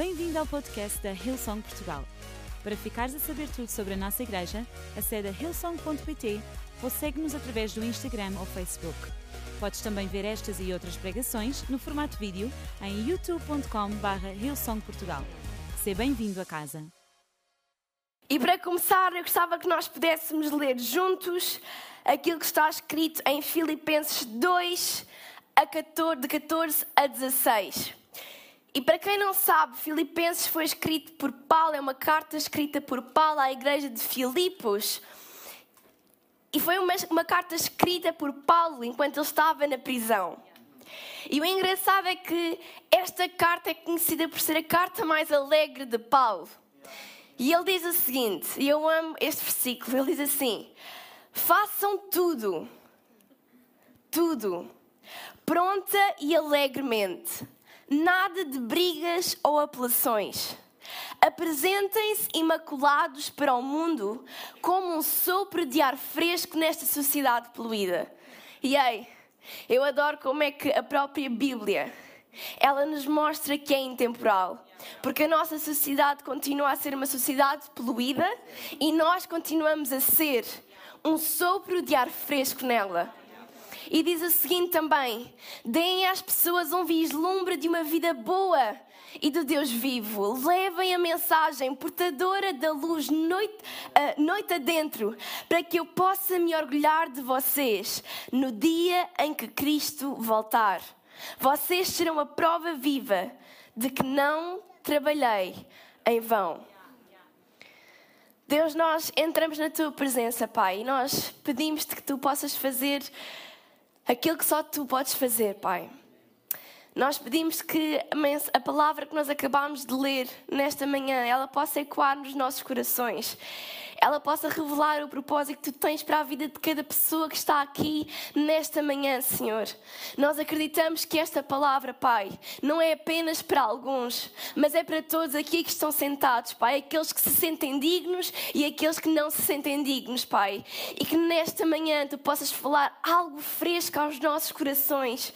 Bem-vindo ao podcast da Hillsong Portugal. Para ficares a saber tudo sobre a nossa igreja, acede a hillsong.pt ou segue-nos através do Instagram ou Facebook. Podes também ver estas e outras pregações no formato vídeo em youtube.com.br hillsongportugal. Seja bem-vindo a casa. E para começar, eu gostava que nós pudéssemos ler juntos aquilo que está escrito em Filipenses 2, a 14, de 14 a 16. E para quem não sabe, Filipenses foi escrito por Paulo, é uma carta escrita por Paulo à igreja de Filipos. E foi uma, uma carta escrita por Paulo enquanto ele estava na prisão. E o engraçado é que esta carta é conhecida por ser a carta mais alegre de Paulo. E ele diz o seguinte, e eu amo este versículo, ele diz assim: Façam tudo, tudo, pronta e alegremente, nada de brigas ou apelações. Apresentem-se imaculados para o mundo como um sopro de ar fresco nesta sociedade poluída. E ei, eu adoro como é que a própria Bíblia ela nos mostra que é intemporal. Porque a nossa sociedade continua a ser uma sociedade poluída e nós continuamos a ser um sopro de ar fresco nela. E diz o seguinte também: deem às pessoas um vislumbre de uma vida boa e do Deus vivo. Levem a mensagem portadora da luz noite, uh, noite adentro, para que eu possa me orgulhar de vocês no dia em que Cristo voltar. Vocês serão a prova viva de que não trabalhei em vão. Deus, nós entramos na tua presença, Pai, e nós pedimos-te que tu possas fazer aquilo que só tu podes fazer, Pai. Nós pedimos que a palavra que nós acabamos de ler nesta manhã, ela possa ecoar nos nossos corações ela possa revelar o propósito que tu tens para a vida de cada pessoa que está aqui nesta manhã, Senhor. Nós acreditamos que esta palavra, Pai, não é apenas para alguns, mas é para todos aqui que estão sentados, Pai, aqueles que se sentem dignos e aqueles que não se sentem dignos, Pai. E que nesta manhã tu possas falar algo fresco aos nossos corações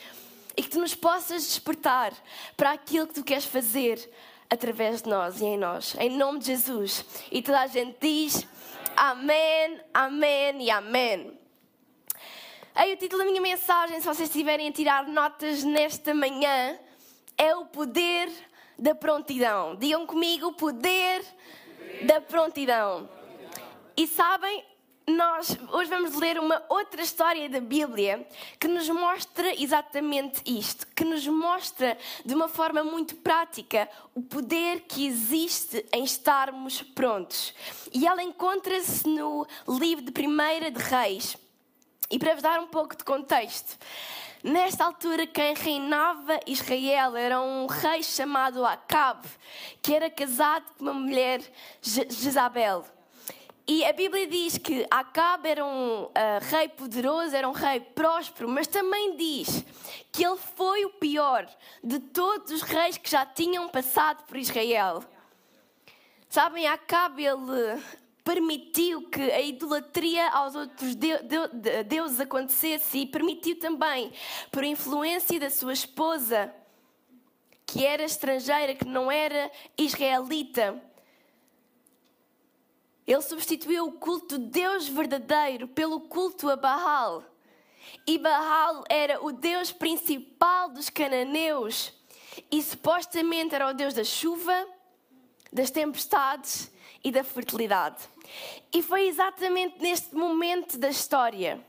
e que tu nos possas despertar para aquilo que tu queres fazer através de nós e em nós. Em nome de Jesus. E toda a gente diz amém, amém e amém. Aí o título da minha mensagem, se vocês estiverem a tirar notas nesta manhã, é o poder da prontidão. Digam comigo o poder, da prontidão. E sabem, nós hoje vamos ler uma outra história da Bíblia que nos mostra exatamente isto, que nos mostra de uma forma muito prática o poder que existe em estarmos prontos. E ela encontra-se no livro de Primeira de Reis. E para vos dar um pouco de contexto, Nesta altura, quem reinava Israel era um rei chamado Acabe, que era casado com uma mulher, Jezabel. E a Bíblia diz que Acabe era um uh, rei poderoso, era um rei próspero, mas também diz que ele foi o pior de todos os reis que já tinham passado por Israel. Sabem, Acabe ele permitiu que a idolatria aos outros deuses acontecesse e permitiu também, por influência da sua esposa, que era estrangeira, que não era israelita, ele substituiu o culto de Deus verdadeiro pelo culto a Baal. E Baal era o Deus principal dos cananeus. E supostamente era o Deus da chuva, das tempestades e da fertilidade. E foi exatamente neste momento da história,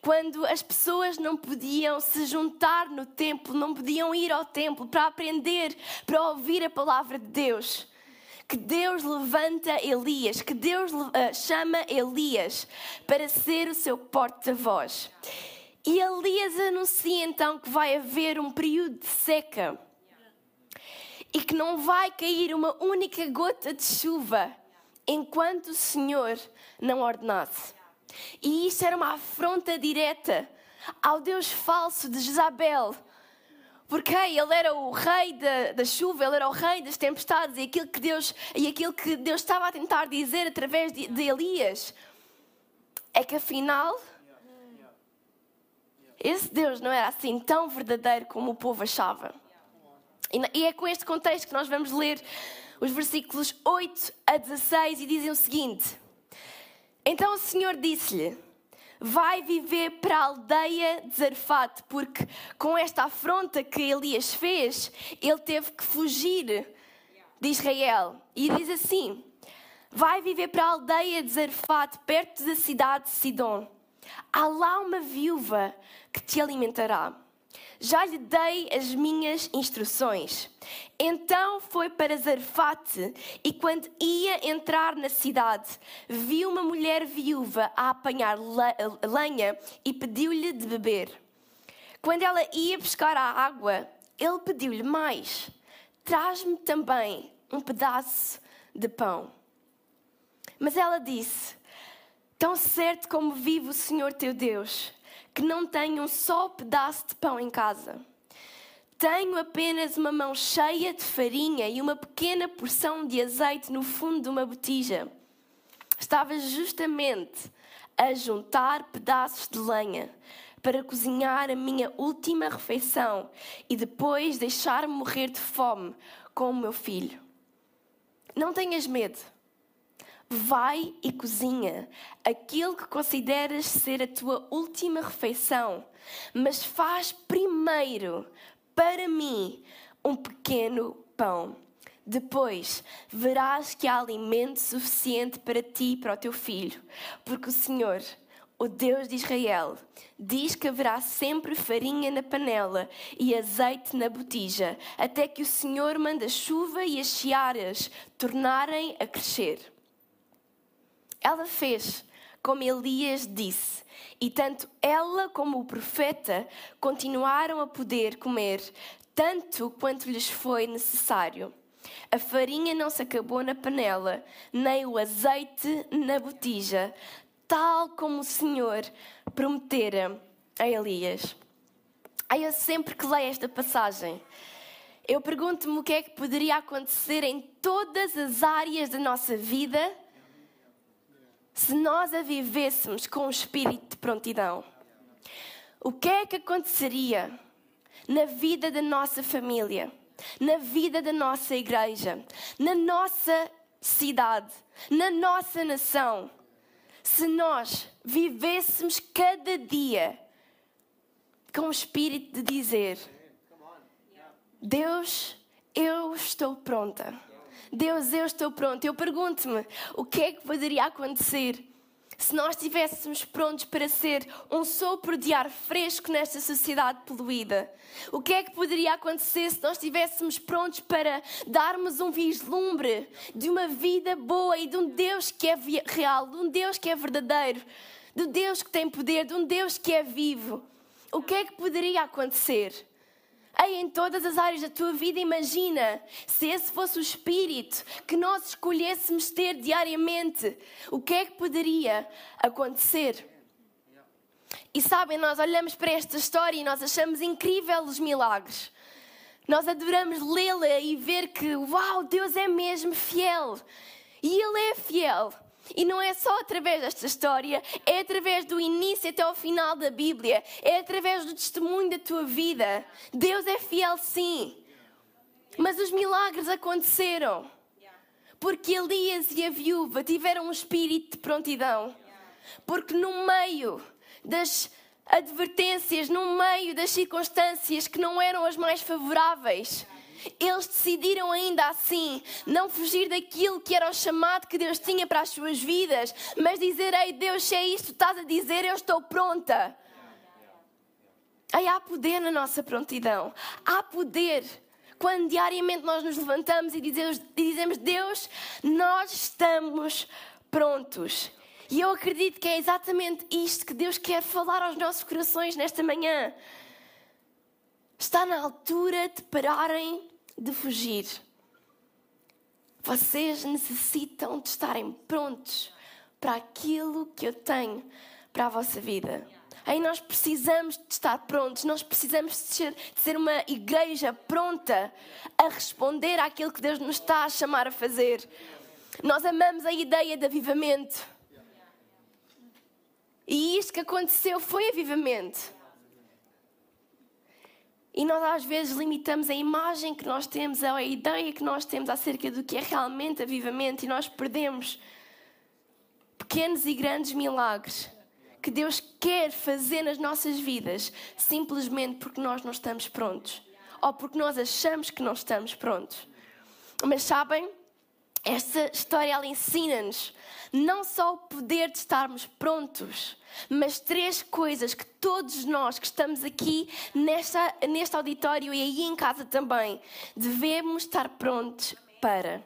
quando as pessoas não podiam se juntar no templo, não podiam ir ao templo para aprender, para ouvir a palavra de Deus que Deus levanta Elias, que Deus uh, chama Elias para ser o seu porta-voz. E Elias anuncia então que vai haver um período de seca e que não vai cair uma única gota de chuva enquanto o Senhor não ordenasse. E isso era uma afronta direta ao Deus falso de Jezabel porque ele era o rei da, da, chuva, ele era o rei das tempestades e aquilo que Deus, e aquilo que Deus estava a tentar dizer através de, de Elias é que afinal esse Deus não era assim tão verdadeiro como o povo achava. E é com este contexto que nós vamos ler os versículos 8 a 16 e dizem o seguinte: Então o Senhor disse-lhe: Vai viver para a aldeia de Zarfate, porque com esta afronta que Elias fez, ele teve que fugir de Israel. E diz assim: Vai viver para a aldeia de Zarfate, perto da cidade de Sidom. Há lá uma viúva que te alimentará. Já lhe dei as minhas instruções. Então foi para Zarfate e, quando ia entrar na cidade, viu uma mulher viúva a apanhar lenha e pediu-lhe de beber. Quando ela ia buscar a água, ele pediu-lhe mais: Traz-me também um pedaço de pão. Mas ela disse: Tão certo como vive o Senhor teu Deus, que não tenho um só pedaço de pão em casa. Tenho apenas uma mão cheia de farinha e uma pequena porção de azeite no fundo de uma botija. Estava justamente a juntar pedaços de lenha para cozinhar a minha última refeição e depois deixar-me morrer de fome com o meu filho. Não tenhas medo vai e cozinha aquilo que consideras ser a tua última refeição, mas faz primeiro para mim um pequeno pão. Depois verás que há alimento suficiente para ti e para o teu filho, porque o Senhor, o Deus de Israel, diz que haverá sempre farinha na panela e azeite na botija, até que o Senhor manda a chuva e as searas tornarem a crescer. Ela fez como Elias disse, e tanto ela como o profeta continuaram a poder comer tanto quanto lhes foi necessário. A farinha não se acabou na panela, nem o azeite na botija, tal como o Senhor prometera a Elias. Aí eu sempre que leio esta passagem, eu pergunto-me o que é que poderia acontecer em todas as áreas da nossa vida se nós a vivêssemos com um espírito de prontidão, o que é que aconteceria na vida da nossa família, na vida da nossa igreja, na nossa cidade, na nossa nação, se nós vivêssemos cada dia com o espírito de dizer: Deus, eu estou pronta. Deus, eu estou pronto. Eu pergunto-me o que é que poderia acontecer se nós estivéssemos prontos para ser um sopro de ar fresco nesta sociedade poluída? O que é que poderia acontecer se nós estivéssemos prontos para darmos um vislumbre de uma vida boa e de um Deus que é real, de um Deus que é verdadeiro, de um Deus que tem poder, de um Deus que é vivo? O que é que poderia acontecer? Em todas as áreas da tua vida, imagina se esse fosse o espírito que nós escolhêssemos ter diariamente, o que é que poderia acontecer? E sabem, nós olhamos para esta história e nós achamos incrível os milagres. Nós adoramos lê-la e ver que, uau, Deus é mesmo fiel. E Ele é fiel. E não é só através desta história, é através do início até ao final da Bíblia, é através do testemunho da tua vida. Deus é fiel, sim. Mas os milagres aconteceram. Porque Elias e a viúva tiveram um espírito de prontidão. Porque no meio das advertências, no meio das circunstâncias que não eram as mais favoráveis, eles decidiram ainda assim não fugir daquilo que era o chamado que Deus tinha para as suas vidas, mas dizer: Ei, Deus, se é isto que estás a dizer, eu estou pronta. Aí há poder na nossa prontidão, há poder quando diariamente nós nos levantamos e dizemos, Deus, nós estamos prontos. E eu acredito que é exatamente isto que Deus quer falar aos nossos corações nesta manhã. Está na altura de pararem de fugir. Vocês necessitam de estarem prontos para aquilo que eu tenho para a vossa vida. Aí nós precisamos de estar prontos, nós precisamos de ser, de ser uma igreja pronta a responder àquilo que Deus nos está a chamar a fazer. Nós amamos a ideia de avivamento. E isto que aconteceu foi avivamento. E nós às vezes limitamos a imagem que nós temos, a ideia que nós temos acerca do que é realmente avivamento e nós perdemos pequenos e grandes milagres que Deus quer fazer nas nossas vidas simplesmente porque nós não estamos prontos ou porque nós achamos que não estamos prontos. Mas sabem, esta história ensina-nos não só o poder de estarmos prontos, mas três coisas que todos nós que estamos aqui nesta, neste auditório e aí em casa também devemos estar prontos para.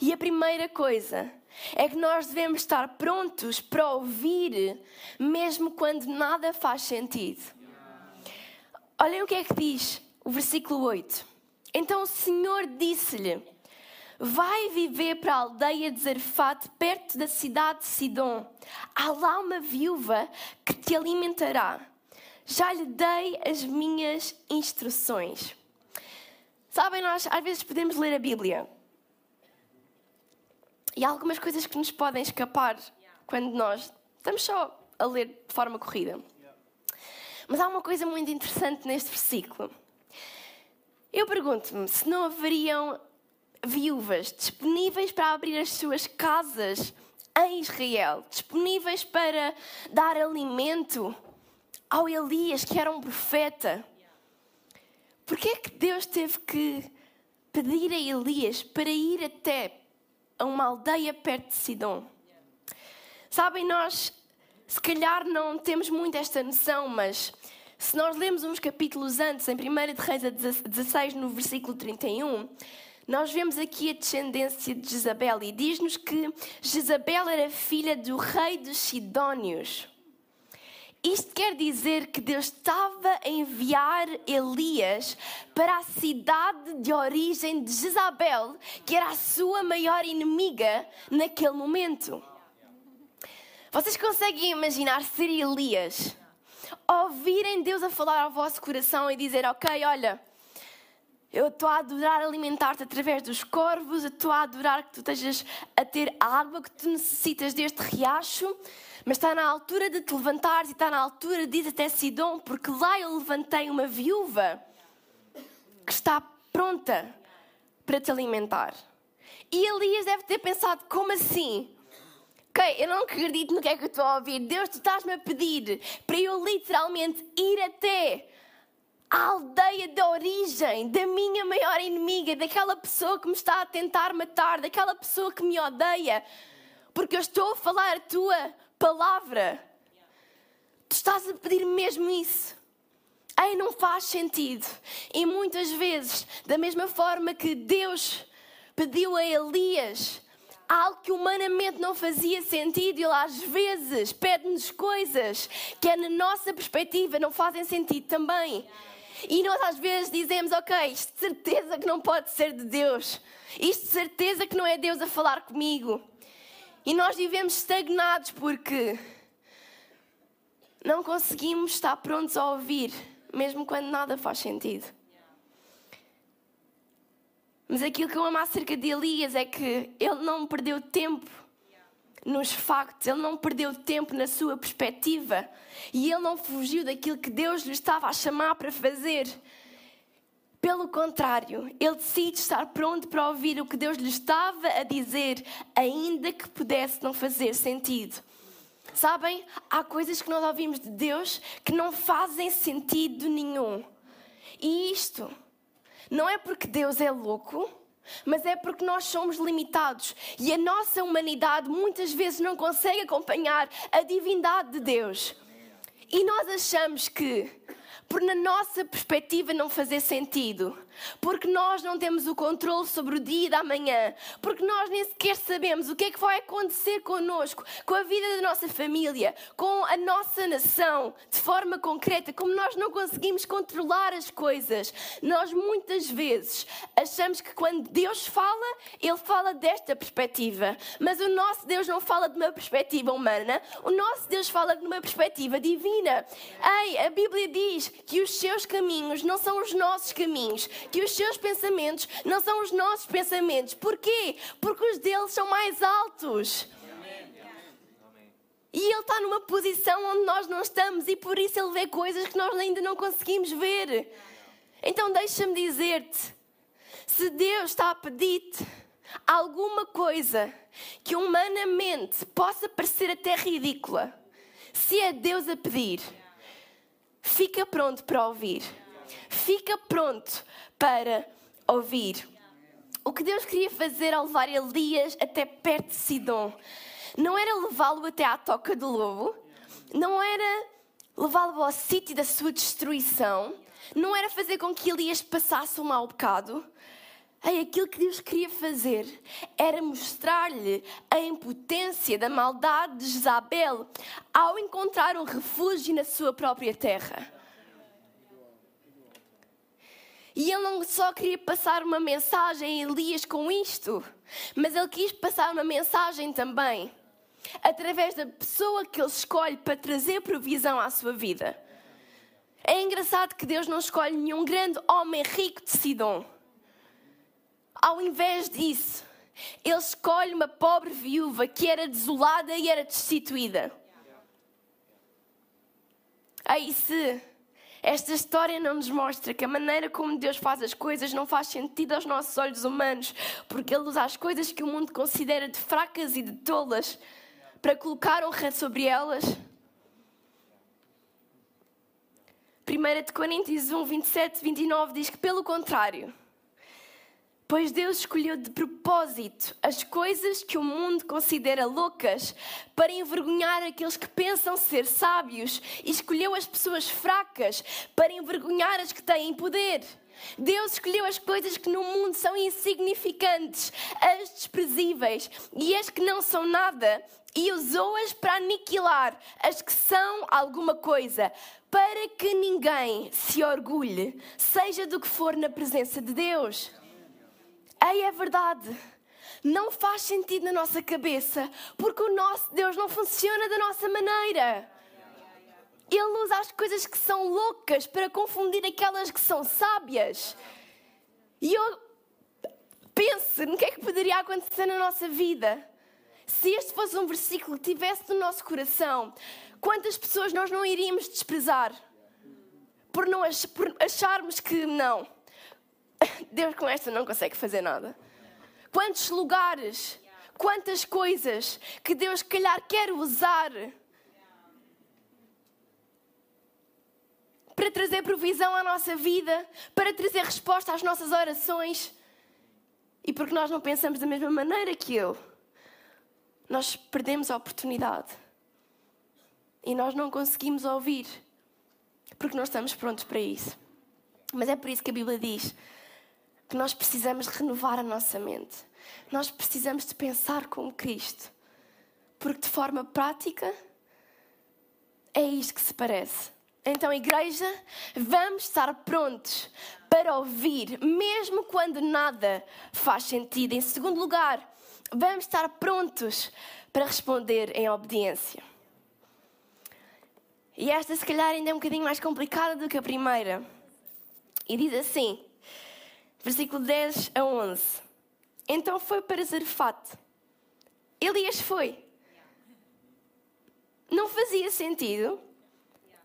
E a primeira coisa é que nós devemos estar prontos para ouvir, mesmo quando nada faz sentido. Olhem o que é que diz o versículo 8. Então o Senhor disse-lhe: Vai viver para a aldeia de Zarfate, perto da cidade de Sidom. Há lá uma viúva que te alimentará. Já lhe dei as minhas instruções. Sabem, nós às vezes podemos ler a Bíblia e há algumas coisas que nos podem escapar quando nós estamos só a ler de forma corrida. Mas há uma coisa muito interessante neste versículo. Eu pergunto-me se não haveriam viúvas disponíveis para abrir as suas casas em Israel, disponíveis para dar alimento ao Elias, que era um profeta. Porquê é que Deus teve que pedir a Elias para ir até a uma aldeia perto de Sidom. Sabem, nós se calhar não temos muito esta noção, mas se nós lemos uns capítulos antes, em 1 de Reis 16, no versículo 31, nós vemos aqui a descendência de Jezabel e diz-nos que Jezabel era filha do rei dos Sidónios. Isto quer dizer que Deus estava a enviar Elias para a cidade de origem de Jezabel, que era a sua maior inimiga naquele momento. Vocês conseguem imaginar ser Elias? Ouvirem Deus a falar ao vosso coração e dizer: Ok, olha, eu estou a adorar alimentar-te através dos corvos, eu estou a adorar que tu estejas a ter a água que tu necessitas deste riacho mas está na altura de te levantares e está na altura de ir até Sidom, porque lá eu levantei uma viúva que está pronta para te alimentar. E Elias deve ter pensado: como assim? Ok, eu não acredito no que é que eu estou a ouvir. Deus, tu estás-me a pedir para eu literalmente ir até a aldeia de origem da minha maior inimiga, daquela pessoa que me está a tentar matar, daquela pessoa que me odeia, porque eu estou a falar a tua palavra. Tu estás a pedir mesmo isso. Ei, não faz sentido. E muitas vezes, da mesma forma que Deus pediu a Elias algo que humanamente não fazia sentido, ele às vezes pede-nos coisas que, é na nossa perspectiva, não fazem sentido também. E nós às vezes dizemos, ok, isto de certeza que não pode ser de Deus. Isto de certeza que não é Deus a falar comigo. E nós vivemos estagnados porque não conseguimos estar prontos a ouvir, mesmo quando nada faz sentido. Mas aquilo que eu amo acerca de Elias é que ele não perdeu tempo nos factos, ele não perdeu tempo na sua perspectiva e ele não fugiu daquilo que Deus lhe estava a chamar para fazer. Pelo contrário, ele decide estar pronto para ouvir o que Deus lhe estava a dizer, ainda que pudesse não fazer sentido. Sabem, há coisas que nós ouvimos de Deus que não fazem sentido nenhum. E isto não é porque Deus é louco, mas é porque nós somos limitados e a nossa humanidade muitas vezes não consegue acompanhar a divindade de Deus. E nós achamos que por na nossa perspectiva não fazer sentido, porque nós não temos o controle sobre o dia da manhã, porque nós nem sequer sabemos o que é que vai acontecer connosco, com a vida da nossa família, com a nossa nação, de forma concreta, como nós não conseguimos controlar as coisas. Nós muitas vezes achamos que quando Deus fala, Ele fala desta perspectiva, mas o nosso Deus não fala de uma perspectiva humana, o nosso Deus fala de uma perspectiva divina. Ei, a Bíblia diz que os seus caminhos não são os nossos caminhos, que os seus pensamentos não são os nossos pensamentos. Porquê? Porque os deles são mais altos. E ele está numa posição onde nós não estamos e por isso ele vê coisas que nós ainda não conseguimos ver. Então deixa-me dizer-te: se Deus está a pedir-te alguma coisa que humanamente possa parecer até ridícula, se é Deus a pedir, fica pronto para ouvir. Fica pronto para ouvir. O que Deus queria fazer ao levar Elias até perto de Sidom não era levá-lo até à toca do lobo, não era levá-lo ao sítio da sua destruição, não era fazer com que Elias passasse um mau bocado. Ei, aquilo que Deus queria fazer era mostrar-lhe a impotência da maldade de Jezabel ao encontrar um refúgio na sua própria terra. E ele não só queria passar uma mensagem a Elias com isto, mas ele quis passar uma mensagem também através da pessoa que ele escolhe para trazer provisão à sua vida. É engraçado que Deus não escolhe nenhum grande homem rico de Sidom. Ao invés disso, ele escolhe uma pobre viúva que era desolada e era destituída. Aí se esta história não nos mostra que a maneira como Deus faz as coisas não faz sentido aos nossos olhos humanos, porque Ele usa as coisas que o mundo considera de fracas e de tolas para colocar honra sobre elas. 1 Coríntios 1, 27, 29 diz que, pelo contrário, pois Deus escolheu de propósito as coisas que o mundo considera loucas para envergonhar aqueles que pensam ser sábios e escolheu as pessoas fracas para envergonhar as que têm poder. Deus escolheu as coisas que no mundo são insignificantes, as desprezíveis e as que não são nada, e usou-as para aniquilar as que são alguma coisa, para que ninguém se orgulhe, seja do que for na presença de Deus. Ei, é verdade. Não faz sentido na nossa cabeça, porque o nosso Deus não funciona da nossa maneira. Ele usa as coisas que são loucas para confundir aquelas que são sábias. E eu penso no que é que poderia acontecer na nossa vida se este fosse um versículo que tivesse no nosso coração. Quantas pessoas nós não iríamos desprezar por, não ach por acharmos que não, Deus com esta não consegue fazer nada. Quantos lugares, quantas coisas que Deus, calhar, quer usar para trazer provisão à nossa vida, para trazer resposta às nossas orações. E porque nós não pensamos da mesma maneira que Ele, nós perdemos a oportunidade. E nós não conseguimos ouvir, porque não estamos prontos para isso. Mas é por isso que a Bíblia diz que nós precisamos renovar a nossa mente. Nós precisamos de pensar como Cristo. Porque de forma prática é isto que se parece. Então, igreja, vamos estar prontos para ouvir, mesmo quando nada faz sentido. Em segundo lugar, vamos estar prontos para responder em obediência. E esta, se calhar, ainda é um bocadinho mais complicada do que a primeira. E diz assim, versículo 10 a 11: Então foi para Zarefate. Elias foi. Não fazia sentido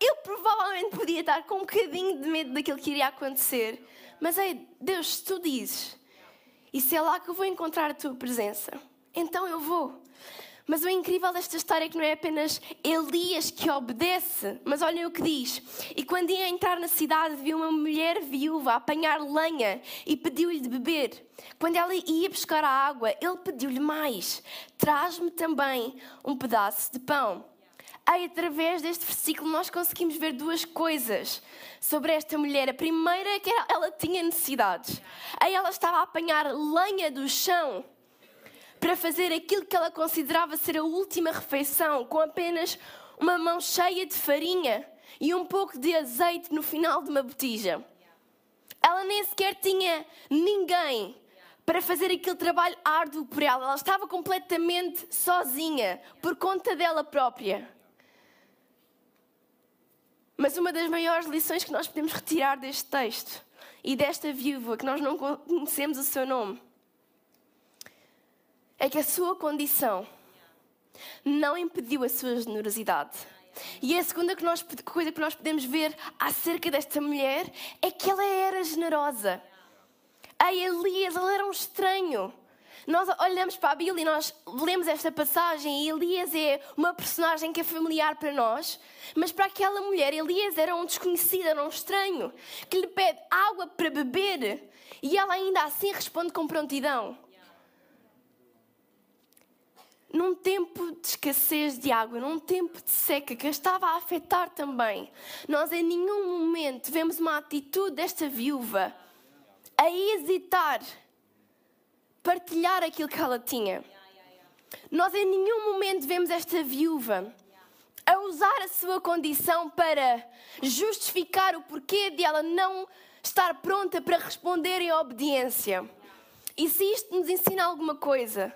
eu provavelmente podia estar com um bocadinho de medo daquilo que iria acontecer. Mas é, Deus, tu dizes, e se é lá que eu vou encontrar a tua presença, então eu vou. Mas o incrível desta história é que não é apenas Elias que obedece, mas olhem o que diz. E quando ia entrar na cidade, viu uma mulher viúva apanhar lenha e pediu-lhe de beber. Quando ela ia buscar a água, ele pediu-lhe mais: traz-me também um pedaço de pão. Aí, através deste versículo, nós conseguimos ver duas coisas sobre esta mulher. A primeira é que ela tinha necessidades. Aí ela estava a apanhar lenha do chão para fazer aquilo que ela considerava ser a última refeição, com apenas uma mão cheia de farinha e um pouco de azeite no final de uma botija. Ela nem sequer tinha ninguém para fazer aquele trabalho árduo por ela. Ela estava completamente sozinha, por conta dela própria. Mas uma das maiores lições que nós podemos retirar deste texto e desta viúva, que nós não conhecemos o seu nome, é que a sua condição não impediu a sua generosidade. E a segunda que nós, coisa que nós podemos ver acerca desta mulher é que ela era generosa. A Elias, ele era um estranho. Nós olhamos para a Bíblia e nós lemos esta passagem e Elias é uma personagem que é familiar para nós, mas para aquela mulher, Elias era um desconhecido, era um estranho, que lhe pede água para beber e ela ainda assim responde com prontidão. Num tempo de escassez de água, num tempo de seca que estava a afetar também, nós em nenhum momento vemos uma atitude desta viúva a hesitar partilhar aquilo que ela tinha. Nós em nenhum momento vemos esta viúva a usar a sua condição para justificar o porquê de ela não estar pronta para responder em obediência. E se isto nos ensina alguma coisa,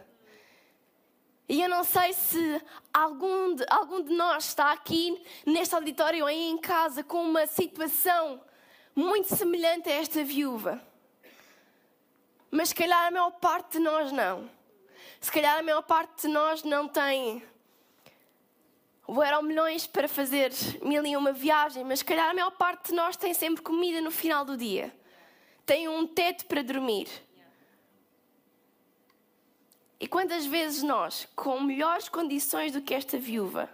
e eu não sei se algum de, algum de nós está aqui neste auditório ou em casa com uma situação muito semelhante a esta viúva. Mas se calhar a maior parte de nós não. Se calhar a maior parte de nós não tem ou eram milhões para fazer mil e uma viagem, mas se calhar a maior parte de nós tem sempre comida no final do dia. Tem um teto para dormir. E quantas vezes nós, com melhores condições do que esta viúva,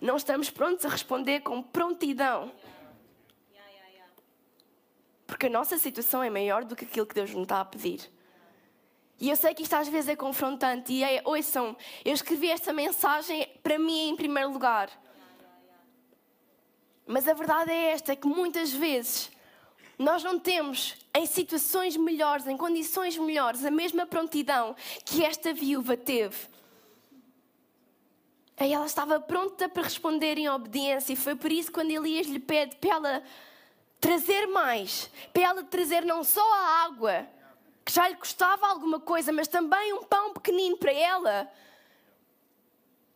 não estamos prontos a responder com prontidão? Porque a nossa situação é maior do que aquilo que Deus nos está a pedir. E eu sei que isto às vezes é confrontante. E é, ouçam, eu escrevi esta mensagem para mim em primeiro lugar. Mas a verdade é esta: que muitas vezes nós não temos em situações melhores, em condições melhores, a mesma prontidão que esta viúva teve. Aí ela estava pronta para responder em obediência, e foi por isso quando Elias lhe pede para ela trazer mais, para ela trazer não só a água, que já lhe custava alguma coisa, mas também um pão pequenino para ela.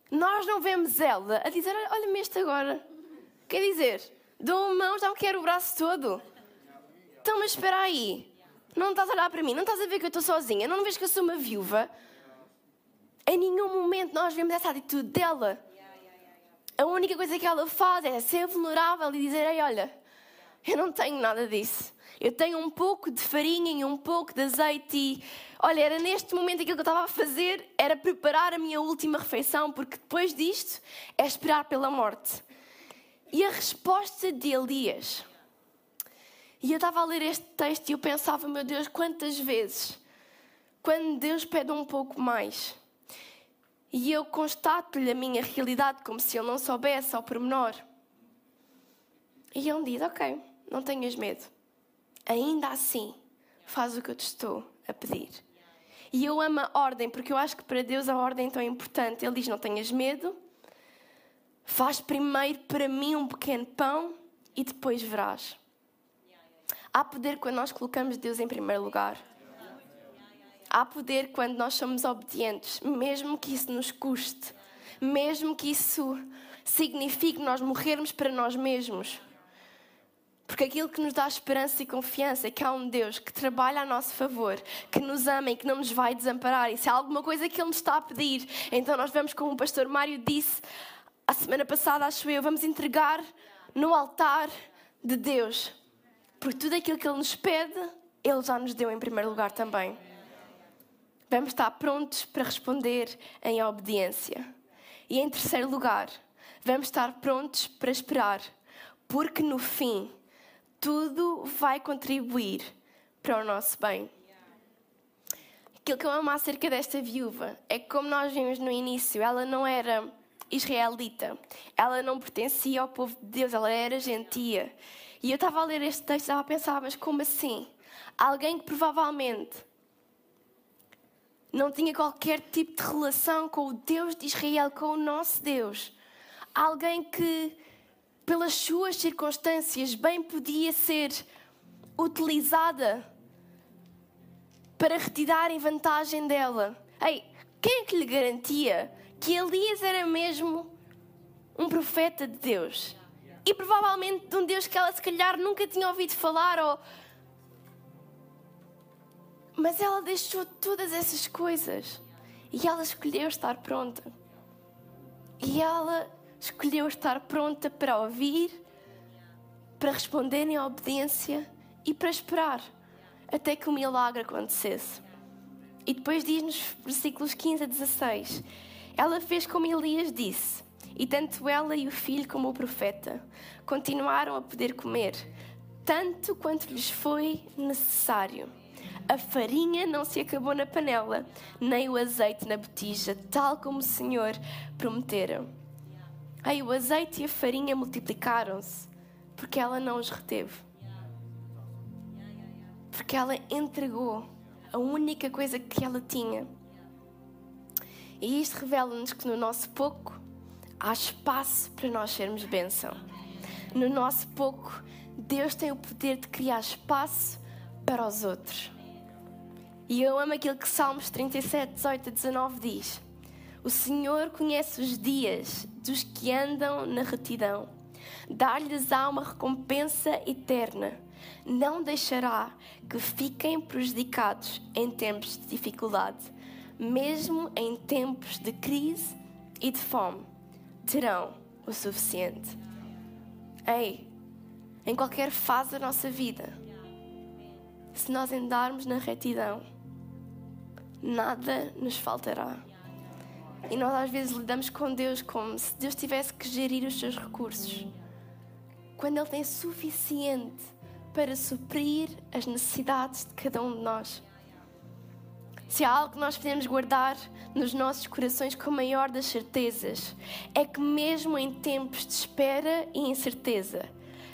Nós não vemos ela a dizer: Olha-me este agora. Quer dizer, dou uma mão, já me quero o braço todo. Então, mas espera aí. Não estás a olhar para mim, não estás a ver que eu estou sozinha, não vês que eu sou uma viúva. Em nenhum momento nós vemos essa atitude dela. A única coisa que ela faz é ser vulnerável e dizer: Ei, olha, eu não tenho nada disso. Eu tenho um pouco de farinha e um pouco de azeite e, olha, era neste momento aquilo que eu estava a fazer, era preparar a minha última refeição, porque depois disto é esperar pela morte. E a resposta de Elias. E eu estava a ler este texto e eu pensava, meu Deus, quantas vezes, quando Deus pede um pouco mais, e eu constato-lhe a minha realidade como se ele não soubesse ao pormenor. E ele diz: Ok, não tenhas medo ainda assim faz o que eu te estou a pedir. E eu amo a ordem, porque eu acho que para Deus a ordem é tão importante. Ele diz: Não tenhas medo, faz primeiro para mim um pequeno pão e depois verás. Há poder quando nós colocamos Deus em primeiro lugar. Há poder quando nós somos obedientes, mesmo que isso nos custe, mesmo que isso signifique nós morrermos para nós mesmos. Porque aquilo que nos dá esperança e confiança é que há um Deus que trabalha a nosso favor, que nos ama e que não nos vai desamparar. E se há alguma coisa que Ele nos está a pedir, então nós vamos, como o pastor Mário disse a semana passada, acho eu, vamos entregar no altar de Deus. Porque tudo aquilo que Ele nos pede, Ele já nos deu em primeiro lugar também. Vamos estar prontos para responder em obediência. E em terceiro lugar, vamos estar prontos para esperar, porque no fim tudo vai contribuir para o nosso bem. Aquilo que eu amo acerca desta viúva é que, como nós vimos no início, ela não era israelita, ela não pertencia ao povo de Deus, ela era gentia. E eu estava a ler este texto e estava a pensar, mas como assim? Alguém que provavelmente não tinha qualquer tipo de relação com o Deus de Israel, com o nosso Deus. Alguém que pelas suas circunstâncias, bem podia ser utilizada para retirarem vantagem dela. Ei, quem é que lhe garantia que Elias era mesmo um profeta de Deus? E provavelmente de um Deus que ela se calhar nunca tinha ouvido falar ou mas ela deixou todas essas coisas e ela escolheu estar pronta. E ela escolheu estar pronta para ouvir, para responder em obediência e para esperar até que o milagre acontecesse. E depois diz nos versículos 15 a 16: Ela fez como Elias disse, e tanto ela e o filho como o profeta continuaram a poder comer, tanto quanto lhes foi necessário. A farinha não se acabou na panela, nem o azeite na botija, tal como o Senhor prometera. Aí o azeite e a farinha multiplicaram-se, porque ela não os reteve. Porque ela entregou a única coisa que ela tinha. E isto revela-nos que no nosso pouco há espaço para nós sermos bênção. No nosso pouco, Deus tem o poder de criar espaço para os outros. E eu amo aquilo que Salmos 37, 18 a 19 diz. O Senhor conhece os dias dos que andam na retidão. Dar-lhes á uma recompensa eterna. Não deixará que fiquem prejudicados em tempos de dificuldade. Mesmo em tempos de crise e de fome, terão o suficiente. Ei, em qualquer fase da nossa vida, se nós andarmos na retidão, nada nos faltará. E nós às vezes lidamos com Deus como se Deus tivesse que gerir os seus recursos. Quando Ele tem suficiente para suprir as necessidades de cada um de nós. Se há algo que nós podemos guardar nos nossos corações com a maior das certezas, é que mesmo em tempos de espera e incerteza,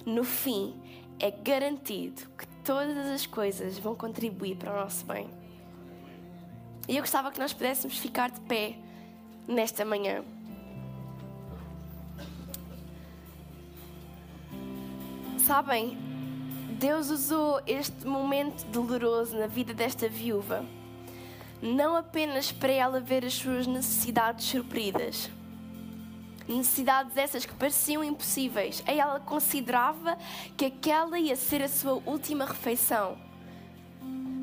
no fim é garantido que todas as coisas vão contribuir para o nosso bem. E eu gostava que nós pudéssemos ficar de pé nesta manhã. Sabem, Deus usou este momento doloroso na vida desta viúva, não apenas para ela ver as suas necessidades supridas, necessidades essas que pareciam impossíveis, ela considerava que aquela ia ser a sua última refeição.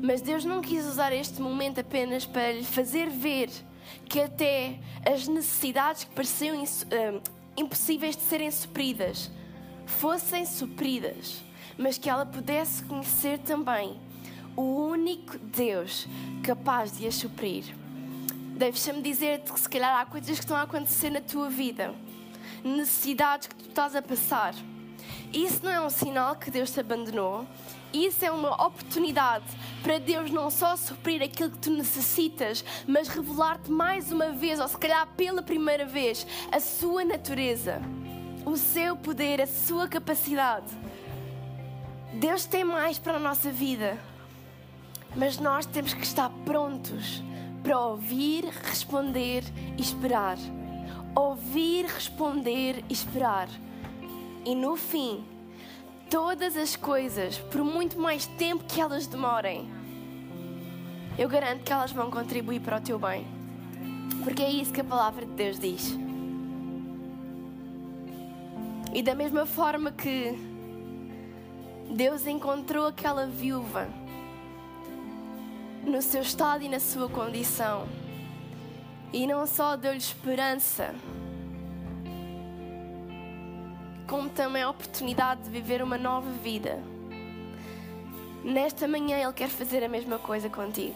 Mas Deus não quis usar este momento apenas para lhe fazer ver que até as necessidades que pareciam uh, impossíveis de serem supridas fossem supridas, mas que ela pudesse conhecer também o único Deus capaz de as suprir. Deixa-me dizer-te que se calhar há coisas que estão a acontecer na tua vida, necessidades que tu estás a passar. Isso não é um sinal que Deus te abandonou, isso é uma oportunidade para Deus não só suprir aquilo que tu necessitas, mas revelar-te mais uma vez, ou se calhar pela primeira vez, a sua natureza, o seu poder, a sua capacidade. Deus tem mais para a nossa vida, mas nós temos que estar prontos para ouvir, responder e esperar. Ouvir, responder e esperar. E no fim, todas as coisas, por muito mais tempo que elas demorem, eu garanto que elas vão contribuir para o teu bem. Porque é isso que a palavra de Deus diz. E da mesma forma que Deus encontrou aquela viúva no seu estado e na sua condição, e não só deu-lhe esperança, como também a oportunidade de viver uma nova vida. Nesta manhã Ele quer fazer a mesma coisa contigo.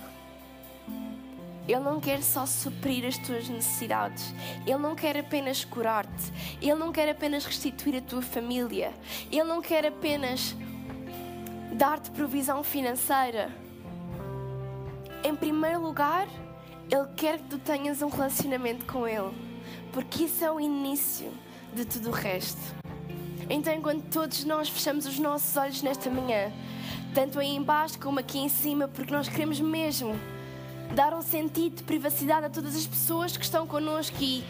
Ele não quer só suprir as tuas necessidades. Ele não quer apenas curar-te. Ele não quer apenas restituir a tua família. Ele não quer apenas dar-te provisão financeira. Em primeiro lugar, Ele quer que tu tenhas um relacionamento com Ele. Porque isso é o início de tudo o resto. Então, enquanto todos nós fechamos os nossos olhos nesta manhã, tanto aí embaixo como aqui em cima, porque nós queremos mesmo dar um sentido de privacidade a todas as pessoas que estão connosco e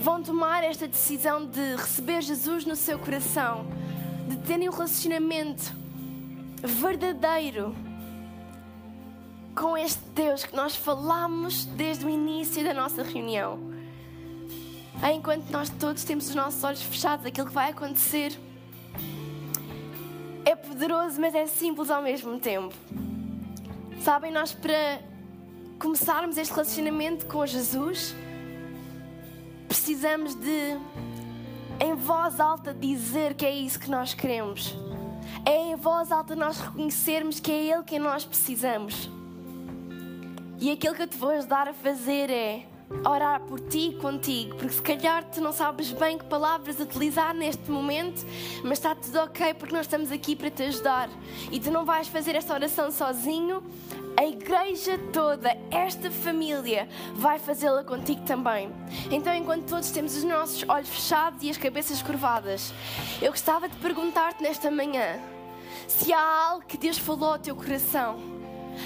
vão tomar esta decisão de receber Jesus no seu coração, de terem um relacionamento verdadeiro com este Deus que nós falamos desde o início da nossa reunião. Enquanto nós todos temos os nossos olhos fechados, aquilo que vai acontecer é poderoso, mas é simples ao mesmo tempo. Sabem, nós para começarmos este relacionamento com Jesus, precisamos de em voz alta dizer que é isso que nós queremos. É em voz alta nós reconhecermos que é Ele que nós precisamos. E aquilo que eu te vou ajudar a fazer é orar por ti e contigo, porque se calhar tu não sabes bem que palavras utilizar neste momento, mas está tudo ok porque nós estamos aqui para te ajudar. E tu não vais fazer esta oração sozinho, a igreja toda, esta família, vai fazê-la contigo também. Então, enquanto todos temos os nossos olhos fechados e as cabeças curvadas, eu gostava de perguntar-te nesta manhã se há algo que Deus falou ao teu coração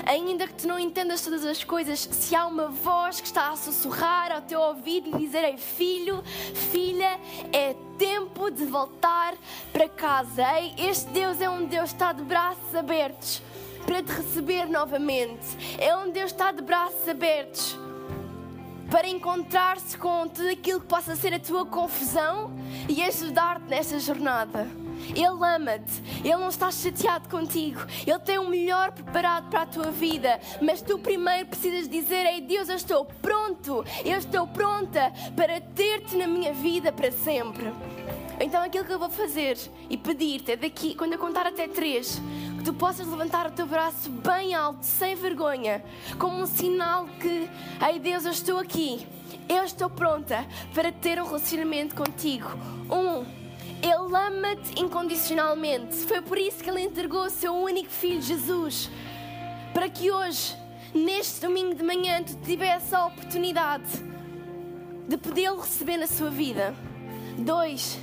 ainda que tu não entendas todas as coisas, se há uma voz que está a sussurrar ao teu ouvido e dizer: Ei, filho, filha, é tempo de voltar para casa. Ei, este Deus é um Deus que está de braços abertos para te receber novamente. É um Deus que está de braços abertos para encontrar-se com tudo aquilo que possa ser a tua confusão e ajudar-te nessa jornada. Ele ama-te, Ele não está chateado contigo, Ele tem o melhor preparado para a tua vida, mas tu primeiro precisas dizer: Ei Deus, eu estou pronto, eu estou pronta para ter-te na minha vida para sempre. Então aquilo que eu vou fazer e pedir-te é daqui, quando eu contar até três, que tu possas levantar o teu braço bem alto, sem vergonha, como um sinal que, ei Deus, eu estou aqui, eu estou pronta para ter um relacionamento contigo. Um, Ele ama-te incondicionalmente. Foi por isso que Ele entregou o seu único filho, Jesus, para que hoje, neste domingo de manhã, tu tivesse a oportunidade de podê-lo receber na sua vida. Dois,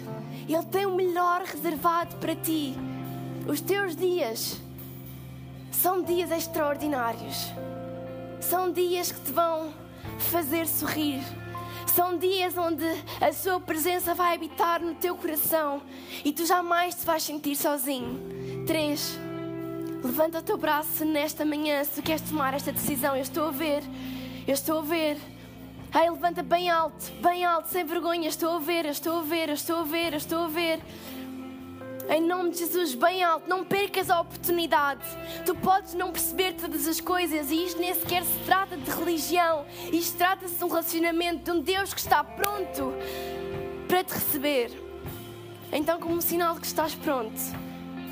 ele tem o melhor reservado para ti. Os teus dias são dias extraordinários. São dias que te vão fazer sorrir. São dias onde a sua presença vai habitar no teu coração e tu jamais te vais sentir sozinho. Três. Levanta o teu braço nesta manhã se tu queres tomar esta decisão. Eu estou a ver. Eu estou a ver. Ai, levanta bem alto, bem alto, sem vergonha. Estou a ver, estou a ver, estou a ver, eu estou a ver. Em nome de Jesus, bem alto, não percas a oportunidade. Tu podes não perceber todas as coisas e isto nem sequer se trata de religião. Isto trata-se de um relacionamento de um Deus que está pronto para te receber. Então, como sinal de que estás pronto,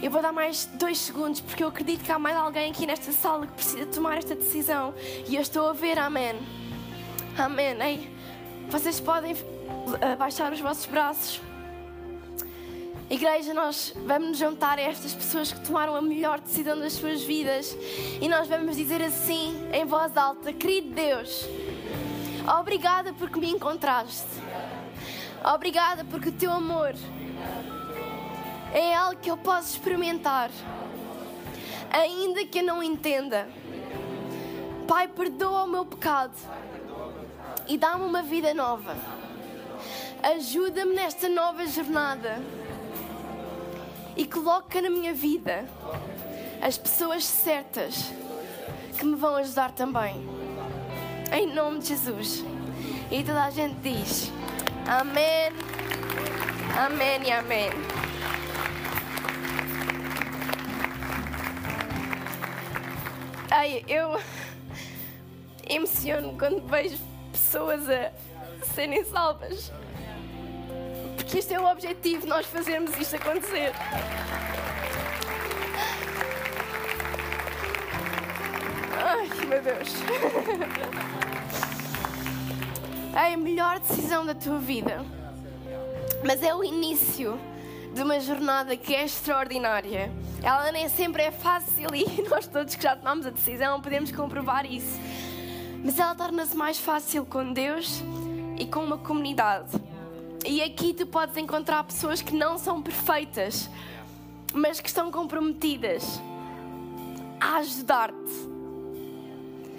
eu vou dar mais dois segundos porque eu acredito que há mais alguém aqui nesta sala que precisa tomar esta decisão e eu estou a ver, amém. Amém. Ei, vocês podem uh, baixar os vossos braços. Igreja, nós vamos nos juntar a estas pessoas que tomaram a melhor decisão das suas vidas e nós vamos dizer assim, em voz alta: Querido Deus, obrigada porque me encontraste. Obrigada porque o teu amor é algo que eu posso experimentar, ainda que eu não entenda. Pai, perdoa o meu pecado e dá-me uma vida nova. Ajuda-me nesta nova jornada e coloca na minha vida as pessoas certas que me vão ajudar também. Em nome de Jesus. E toda a gente diz: Amém, Amém e Amém. Ai, eu emociono quando vejo pessoas a serem salvas. Porque este é o objetivo, nós fazermos isto acontecer. Ai, meu Deus. É a melhor decisão da tua vida. Mas é o início de uma jornada que é extraordinária. Ela nem sempre é fácil e nós todos que já tomamos a decisão podemos comprovar isso mas ela torna-se mais fácil com Deus e com uma comunidade. E aqui tu podes encontrar pessoas que não são perfeitas, mas que estão comprometidas a ajudar-te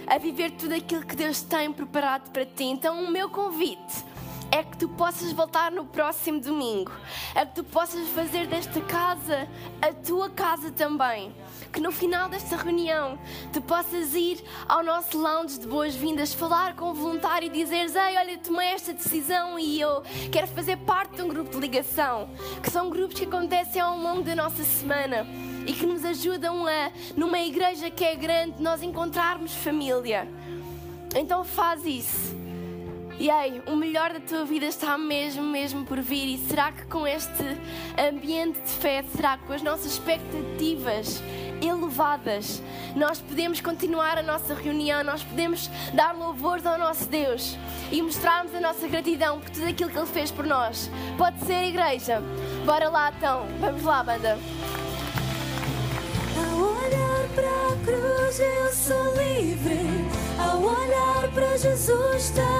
a viver tudo aquilo que Deus tem preparado para ti. Então, o meu convite é que tu possas voltar no próximo domingo, é que tu possas fazer desta casa a tua casa também. Que no final desta reunião tu possas ir ao nosso lounge de boas-vindas, falar com o voluntário e dizeres: Ei, olha, tomei esta decisão e eu quero fazer parte de um grupo de ligação. Que são grupos que acontecem ao longo da nossa semana e que nos ajudam a, numa igreja que é grande, nós encontrarmos família. Então faz isso E ei, o melhor da tua vida está mesmo, mesmo por vir. E será que com este ambiente de fé, será que com as nossas expectativas elevadas, nós podemos continuar a nossa reunião, nós podemos dar louvores ao nosso Deus e mostrarmos a nossa gratidão por tudo aquilo que Ele fez por nós? Pode ser, igreja? Bora lá então, vamos lá, banda. Ao olhar para a cruz eu sou livre. Ao olhar para Jesus tenho